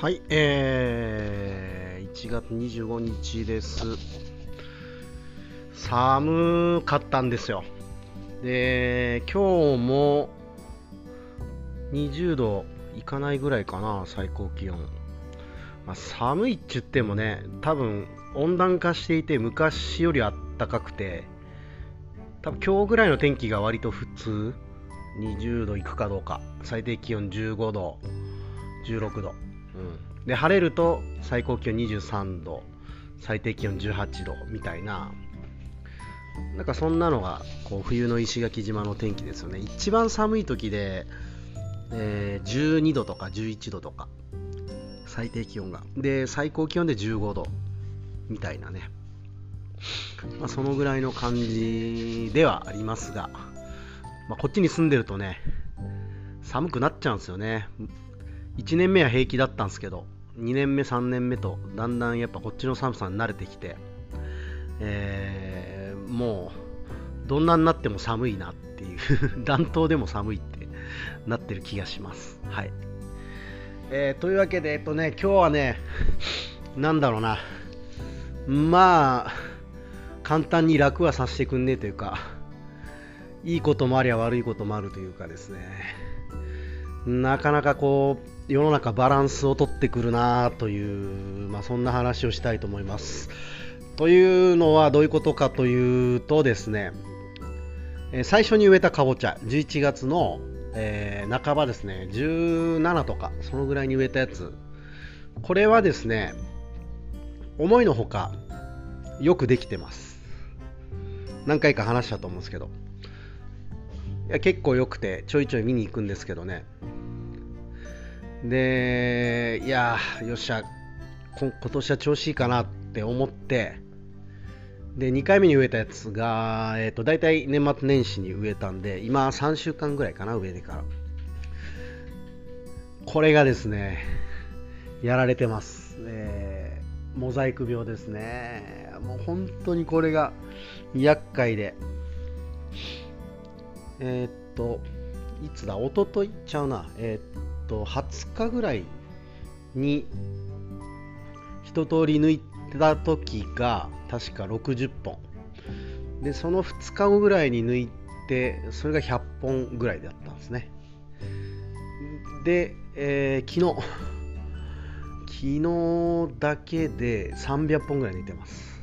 はい、えー、1月25日です。寒かったんですよ。で、今日も20度いかないぐらいかな、最高気温。まあ、寒いって言ってもね、多分温暖化していて、昔よりあったかくて、多分今日ぐらいの天気が割と普通、20度いくかどうか、最低気温15度、16度。うん、で晴れると最高気温23度最低気温18度みたいな。なんかそんなのがこう冬の石垣島の天気ですよね。一番寒い時で、えー12度とか11度とか最低気温が。で最高気温で15度みたいなね、まあ、そのぐらいの感じではありますが、まあ、こっちに住んでるとね寒くなっちゃうんですよね。1年目は平気だったんですけど2年目3年目とだんだんやっぱこっちの寒さに慣れてきて、えーもうどんなになっても寒いなっていう 暖冬でも寒いってなってる気がします。はい、えーというわけでえっとね今日はね なんだろうな。まあ簡単に楽はさせてくんねえというかいいこともありゃ悪いこともあるというかですね。なかなかこう世の中バランスを取ってくるなという、まあ、そんな話をしたいと思います。というのはどういうことかというとですね、え最初に植えたかぼちゃ、11月の、えー半ばですね、17とか、そのぐらいに植えたやつ、これはですね、思いのほかよくできてます。何回か話したと思うんですけど、いや結構良くて、ちょいちょい見に行くんですけどね、で、いやー、よっしゃ、今年は調子いいかなって思って、で、2回目に植えたやつが、えっ、と、大体年末年始に植えたんで、今3週間ぐらいかな、植えてから。これがですね、やられてます。えーモザイク病ですね。もう本当にこれが厄介で。えーっと、いつだ、一昨日ちゃうな。えーっと、20日ぐらいに一通り抜いた時が確か60本。で、その2日後ぐらいに抜いて、それが100本ぐらいだったんですね。で、えー昨日、昨日だけで300本ぐらい抜いてます。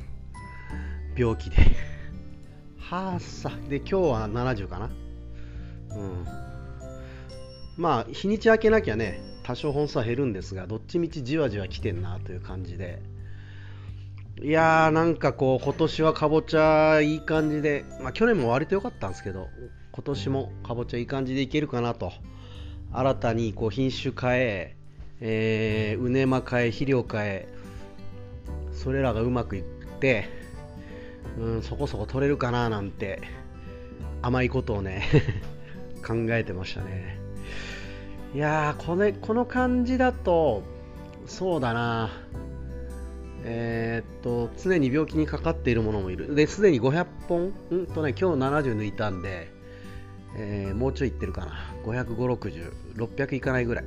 病気で。はあさ。で、今日は70かな。うん。まあ、日にち明けなきゃね、多少本数は減るんですが、どっちみちじわじわ来てんなという感じで。いやー、なんかこう、今年はかぼちゃいい感じで、まあ去年も割と良かったんですけど、今年もかぼちゃいい感じでいけるかなと。新たにこう品種変え、えー、うねま変え、肥料変え、それらがうまくいって、うん、そこそこ取れるかななんて、甘いことをね、考えてましたね。いやーこれ、この感じだと、そうだな、えーっと、常に病気にかかっているものもいる。で、すでに500本、うん？とね、今日70抜いたんで、えーもうちょいいってるかな。550、60、600いかないぐらい。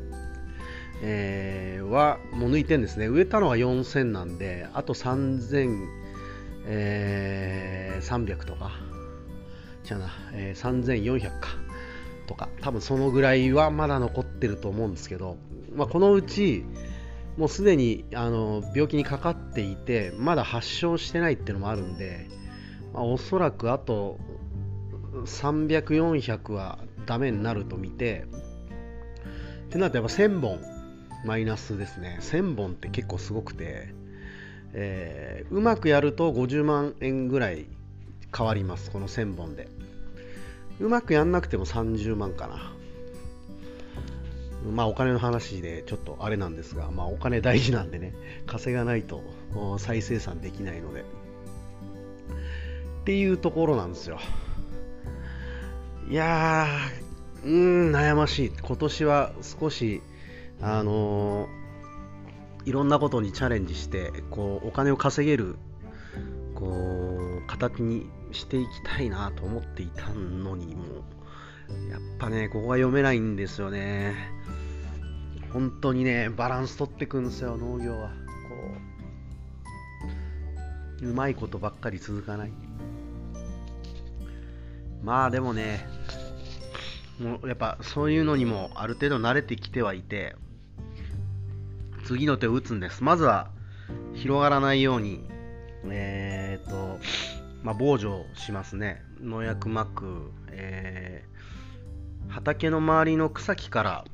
えーはもう抜いてんですね。植えたのが4000なんで、あと3000、えーとか、じゃな、えー3400か、とか、多分そのぐらいはまだ残ってると思うんですけど、まあ、このうち、もうすでにあの病気にかかっていて、まだ発症してないっていうのもあるんで、まあ、おそらくあと300、400はダメになると見て、ってなるとやっぱ1000本マイナスですね。1000本って結構すごくて、えーうまくやると50万円ぐらい変わります、この1000本で。うまくやんなくても30万かな。まあお金の話でちょっとあれなんですが、まあお金大事なんでね、稼がないと再生産できないので。っていうところなんですよ。いやー、うん、悩ましい。今年は少し、あのーいろんなことにチャレンジして、こう、お金を稼げる、こう、形にしていきたいなと思っていたのにも、やっぱね、ここが読めないんですよね。本当にねバランス取ってくんですよ農業は。こううまいことばっかり続かない。まあでもねもうやっぱそういうのにもある程度慣れてきてはいて次の手を打つんです。まずは広がらないようにえー、っとまあ、防除しますね。農薬まく、えー、畑の周りの草木から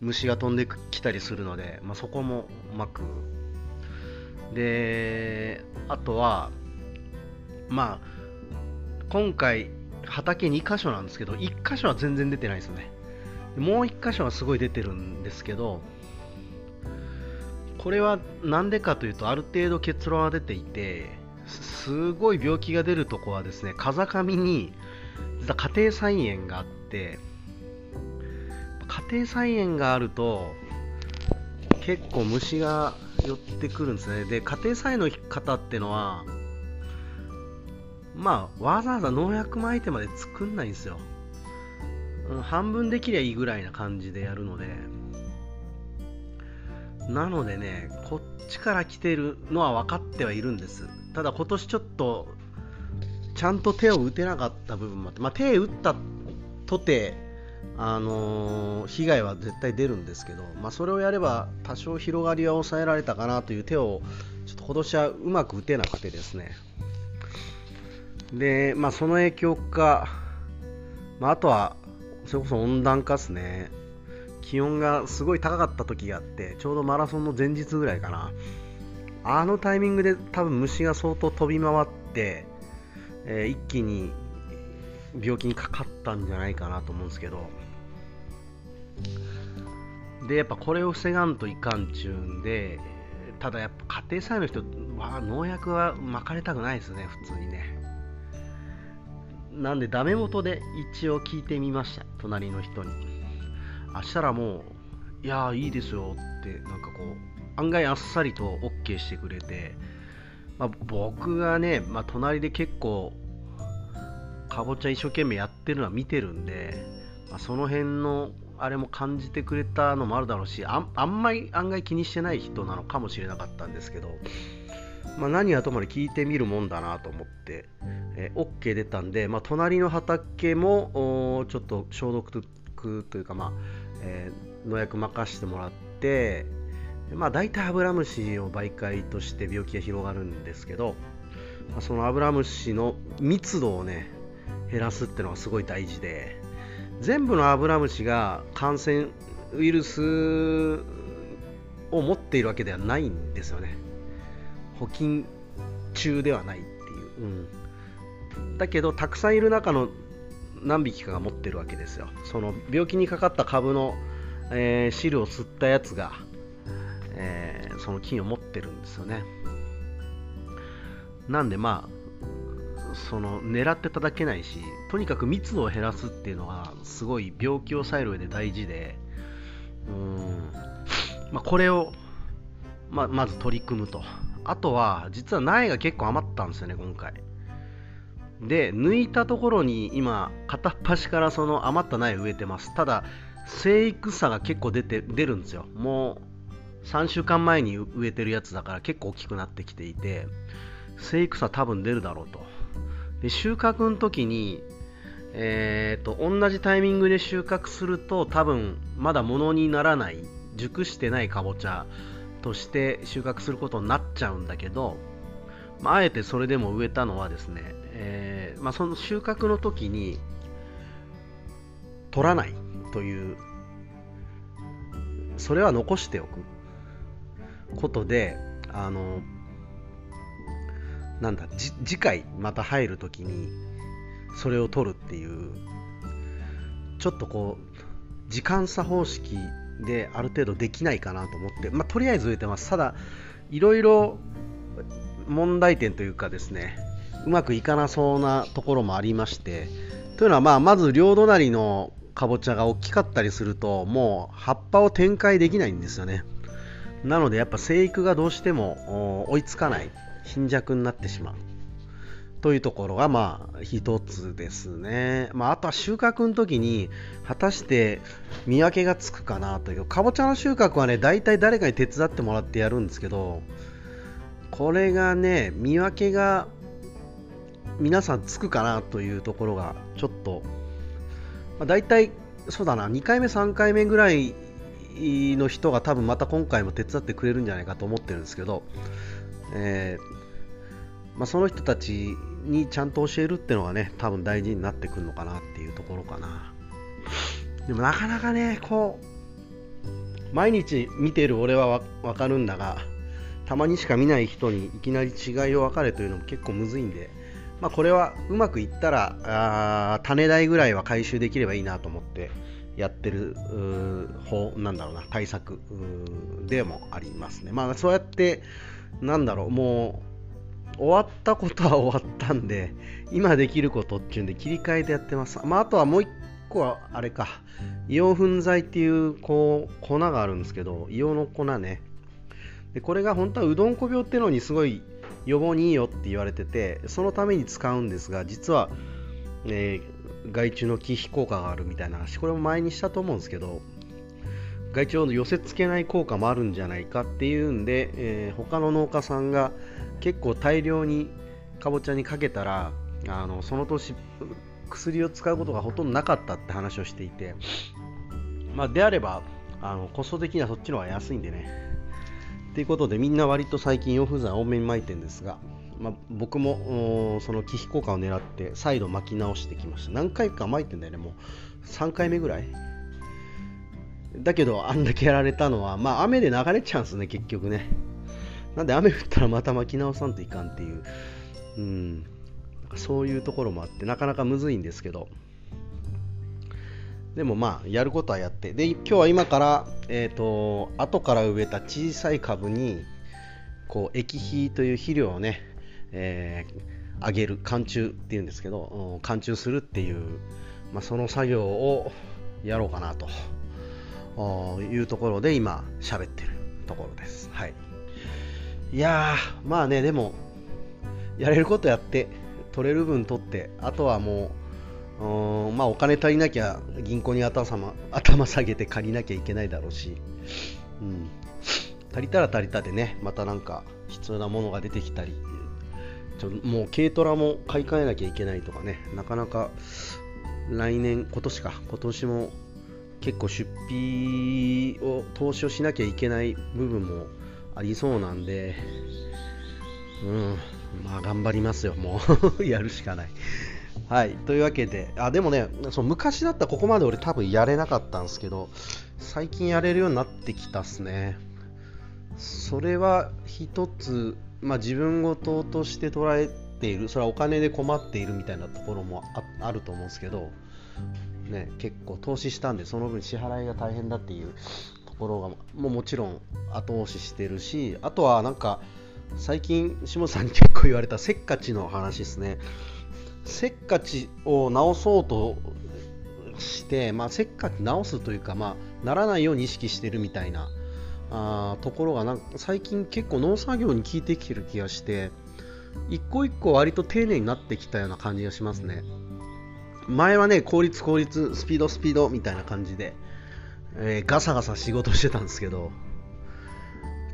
虫が飛んできたりするので、まあ、そこもまくであとはまあ今回畑2箇所なんですけど1箇所は全然出てないですよねもう1箇所はすごい出てるんですけどこれは何でかというとある程度結論は出ていてすごい病気が出るとこはですね風上に実は家庭菜園があって家庭菜園があると結構虫が寄ってくるんですね。で家庭菜園の方ってのはまあわざわざ農薬撒いてまで作んないんですよ、半分できりゃいいぐらいな感じでやるので。なのでねこっちから来てるのは分かってはいるんです。ただ今年ちょっとちゃんと手を打てなかった部分もあって、まあ、手打ったとて、あのー、被害は絶対出るんですけど、まあ、それをやれば多少広がりは抑えられたかなという手をちょっと今年はうまく打てなくてですね。で、まあ、その影響か、まあ、あとはそれこそ温暖化ですね。気温がすごい高かった時があってちょうどマラソンの前日ぐらいかな。あのタイミングで多分虫が相当飛び回って、えー、一気に病気にかかったんじゃないかなと思うんですけど。でやっぱこれを防がんといかんちゅうんでただやっぱ家庭菜園の人は農薬は巻かれたくないですね普通にね。なんでダメ元で一応聞いてみました隣の人に。あしたらもういやいいですよってなんかこう案外あっさりと OK してくれて、まあ、僕がね、まあ、隣で結構かぼちゃ一生懸命やってるのは見てるんで、まあ、その辺のあれも感じてくれたのもあるだろうしああんまり案外気にしてない人なのかもしれなかったんですけど、まあ、何はともあれ聞いてみるもんだなと思って、えー、OK 出たんで、まあ、隣の畑もちょっと消毒というか、まあえー、農薬任せてもらってまあ、大体アブラムシを媒介として病気が広がるんですけど、まあ、そのアブラムシの密度をね減らすっていうのがすごい大事で全部のアブラムシが感染ウイルスを持っているわけではないんですよね。補菌中ではないっていう、うん、だけどたくさんいる中の何匹かが持ってるわけですよ。その病気にかかった株の、えー、汁を吸ったやつがえー、その菌を持ってるんですよね。なんでまあその狙って叩けないしとにかく密度を減らすっていうのはすごい病気を抑える上で大事でうん、まあ、これを、ま、まず取り組むと。あとは実は苗が結構余ったんですよね今回。で抜いたところに今片っ端からその余った苗植えてます。ただ生育差が結構出て出るんですよ。もう3週間前に植えてるやつだから結構大きくなってきていて生育差多分出るだろうと。で収穫の時にえーと、同じタイミングで収穫すると多分まだ物にならない熟してないかぼちゃとして収穫することになっちゃうんだけど、まあ、あえてそれでも植えたのはですね、えー、まあ、その収穫の時に取らないというそれは残しておくことであのなんだ次回また入る時にそれを取るっていうちょっとこう時間差方式である程度できないかなと思って、まあ、とりあえず植えてます。ただいろいろ問題点というかですねうまくいかなそうなところもありましてというのはまあまず両隣のかぼちゃが大きかったりするともう葉っぱを展開できないんですよねなのでやっぱ生育がどうしても追いつかない貧弱になってしまうというところがまあ一つですね。まあ、あとは収穫の時に果たして見分けがつくかなという。かぼちゃの収穫はね、大体誰かに手伝ってもらってやるんですけど、これがね、見分けが皆さんつくかなというところがちょっと、まあ、大体そうだな、2回目、3回目ぐらいの人が多分また今回も手伝ってくれるんじゃないかと思ってるんですけど、えー、まあ、その人たちにちゃんと教えるっていうのがね、多分大事になってくるのかなっていうところかな。でもなかなかね、こう、毎日見てる俺はわかるんだが、たまにしか見ない人にいきなり違いを分かれというのも結構むずいんで、まあ、これはうまくいったらあ種代ぐらいは回収できればいいなと思ってやってる方なんだろうな対策でもありますね。まあそうやってなんだろうもう終わったことは終わったんで今できることっていうんで切り替えてやってます。まあ、あとはもう一個はあれか硫黄粉剤っていうこう粉があるんですけど硫黄の粉ねでこれが本当はうどんこ病っていうのにすごい予防にいいよって言われててそのために使うんですが実は、えー、害虫の忌避効果があるみたいな話これも前にしたと思うんですけど害虫を寄せ付けない効果もあるんじゃないかっていうんで、えー、他の農家さんが結構大量にかぼちゃにかけたらあのその年薬を使うことがほとんどなかったって話をしていて、まあ、であればあのコスト的にはそっちの方が安いんでね。ということでみんな割と最近洋風剤多めに巻いてるんですが、まあ、僕もその忌避効果を狙って再度巻き直してきました。何回か巻いてんだよね。もう3回目ぐらい。だけどあんだけやられたのはまあ雨で流れちゃうんですね結局ね。なんで雨降ったらまた巻き直さんといかんっていう。うん。そういうところもあってなかなかむずいんですけど。でもまあやることはやって。で今日は今からえっ、ー、と後から植えた小さい株にこう液肥という肥料をね、えー、上げる寒中っていうんですけど寒中するっていう、まあ、その作業をやろうかなというところで今喋ってるところです。はい。いやまあねでもやれることやって取れる分取ってあとはもううんまあお金足りなきゃ銀行に頭 頭下げて借りなきゃいけないだろうし、うん、足りたら足りたでねまたなんか必要なものが出てきたりちょもう軽トラも買い替えなきゃいけないとかねなかなか来年今年か今年も結構出費を投資をしなきゃいけない部分もありそうなんでうん。まあ頑張りますよ。もう やるしかない。はい、というわけで、あでもねその昔だったらここまで俺多分やれなかったんですけど、最近やれるようになってきたっすね。それは一つ、まあ、自分事として捉えている、それはお金で困っているみたいなところもあると思うんですけど、ね、結構投資したんで、その分支払いが大変だっていうところがももちろん後押ししてるし、あとはなんか、最近、下さんに結構言われたせっかちの話ですね。せっかちを直そうとして、まあ、せっかち直すというか、まあ、ならないように意識してるみたいなあところがなんか最近結構農作業に効いてきてる気がして一個一個割と丁寧になってきたような感じがしますね。前はね効率効率スピードスピードみたいな感じで、えー、ガサガサ仕事してたんですけど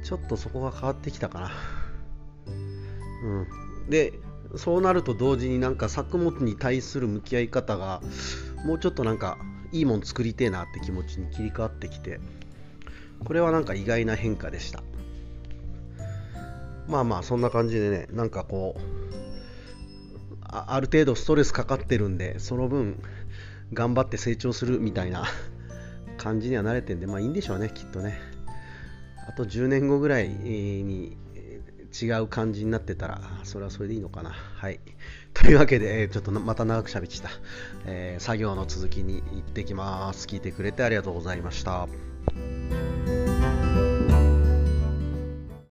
ちょっとそこが変わってきたかな。うん。でそうなると同時になんか作物に対する向き合い方がもうちょっとなんかいいもん作りてえなって気持ちに切り替わってきてこれはなんか意外な変化でした。まあまあそんな感じでねなんかこうある程度ストレスかかってるんでその分頑張って成長するみたいな 感じには慣れてんでまあいいんでしょうねきっとね。あと10年後ぐらいに違う感じになってたら、それはそれでいいのかな。はい。というわけで、ちょっとまた長く喋ってた、えー、作業の続きに行ってきます。聞いてくれてありがとうございました。